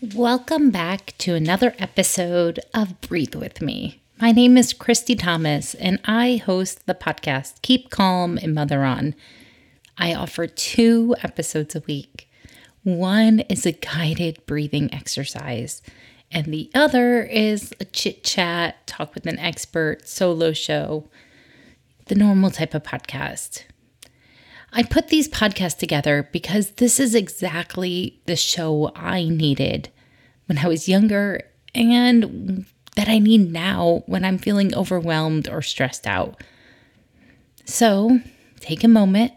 Welcome back to another episode of Breathe With Me. My name is Christy Thomas, and I host the podcast Keep Calm and Mother On. I offer two episodes a week. One is a guided breathing exercise, and the other is a chit chat, talk with an expert, solo show, the normal type of podcast. I put these podcasts together because this is exactly the show I needed when I was younger and that I need now when I'm feeling overwhelmed or stressed out. So take a moment,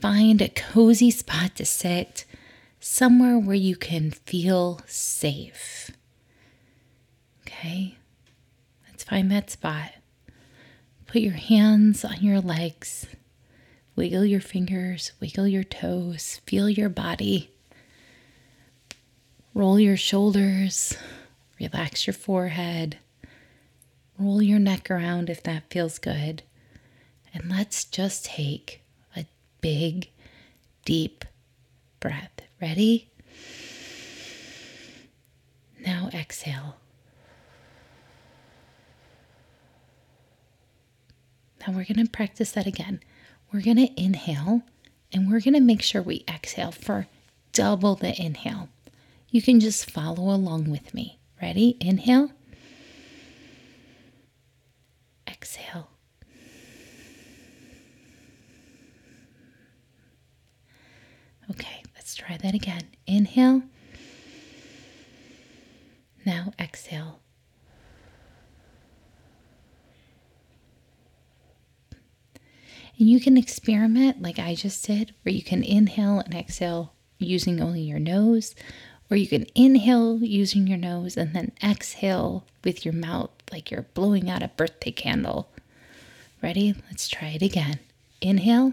find a cozy spot to sit, somewhere where you can feel safe. Okay, let's find that spot. Put your hands on your legs Wiggle your fingers, wiggle your toes, feel your body. Roll your shoulders, relax your forehead, roll your neck around if that feels good. And let's just take a big, deep breath. Ready? Now exhale. Now we're going to practice that again we're going to inhale and we're going to make sure we exhale for double the inhale. You can just follow along with me. Ready? Inhale. Exhale. Okay, let's try that again. Inhale. Now exhale. And you can experiment like I just did, where you can inhale and exhale using only your nose, or you can inhale using your nose and then exhale with your mouth like you're blowing out a birthday candle. Ready? Let's try it again. Inhale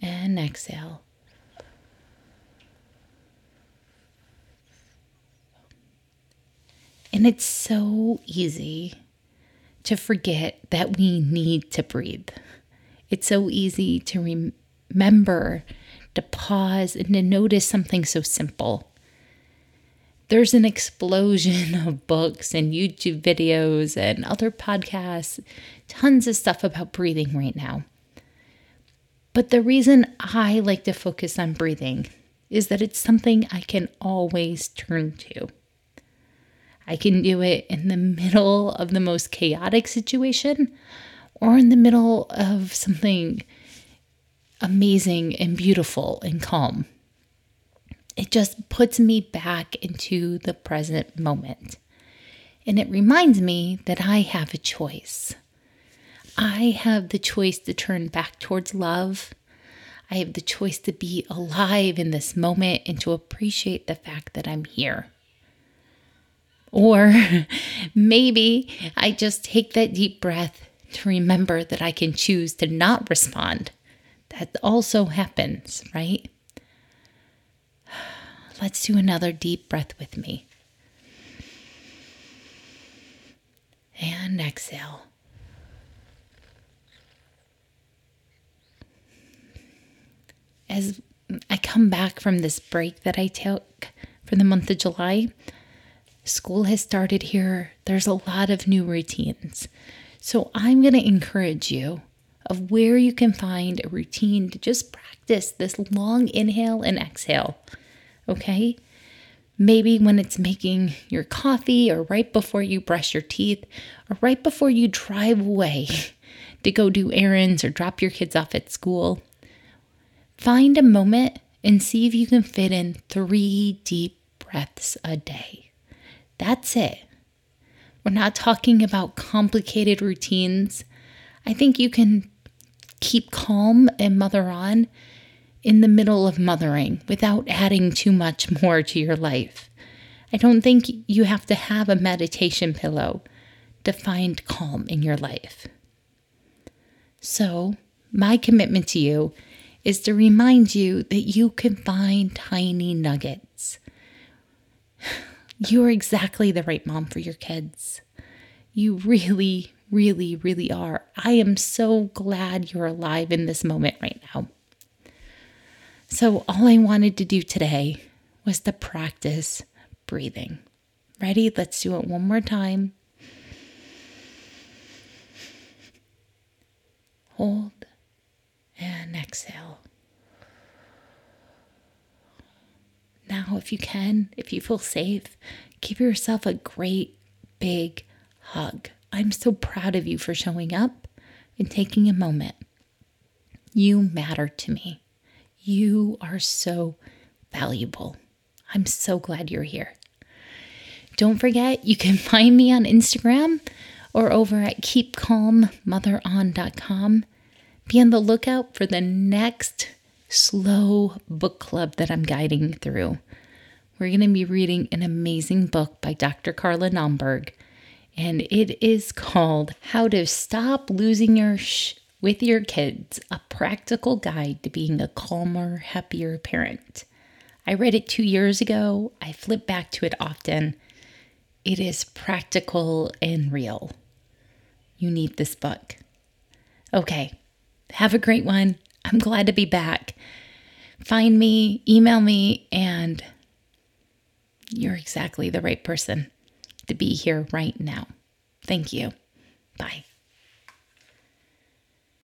and exhale. And it's so easy to forget that we need to breathe. It's so easy to remember, to pause, and to notice something so simple. There's an explosion of books and YouTube videos and other podcasts, tons of stuff about breathing right now. But the reason I like to focus on breathing is that it's something I can always turn to. I can do it in the middle of the most chaotic situation or in the middle of something amazing and beautiful and calm. It just puts me back into the present moment. And it reminds me that I have a choice. I have the choice to turn back towards love. I have the choice to be alive in this moment and to appreciate the fact that I'm here. Or maybe I just take that deep breath to remember that I can choose to not respond. That also happens, right? Let's do another deep breath with me. And exhale. As I come back from this break that I took for the month of July, School has started here. There's a lot of new routines. So I'm going to encourage you of where you can find a routine to just practice this long inhale and exhale. Okay? Maybe when it's making your coffee or right before you brush your teeth or right before you drive away to go do errands or drop your kids off at school. Find a moment and see if you can fit in three deep breaths a day. That's it. We're not talking about complicated routines. I think you can keep calm and mother on in the middle of mothering without adding too much more to your life. I don't think you have to have a meditation pillow to find calm in your life. So, my commitment to you is to remind you that you can find tiny nuggets. You're exactly the right mom for your kids. You really, really, really are. I am so glad you're alive in this moment right now. So, all I wanted to do today was to practice breathing. Ready? Let's do it one more time. Hold and exhale. Now, if you can, if you feel safe, give yourself a great big hug. I'm so proud of you for showing up and taking a moment. You matter to me. You are so valuable. I'm so glad you're here. Don't forget, you can find me on Instagram or over at keepcalmmotheron.com. Be on the lookout for the next slow book club that I'm guiding through. We're going to be reading an amazing book by Dr. Carla Naumburg, and it is called How to Stop Losing Your Sh with Your Kids A Practical Guide to Being a Calmer, Happier Parent. I read it two years ago. I flip back to it often. It is practical and real. You need this book. Okay, have a great one. I'm glad to be back. Find me, email me, and you're exactly the right person to be here right now. Thank you. Bye.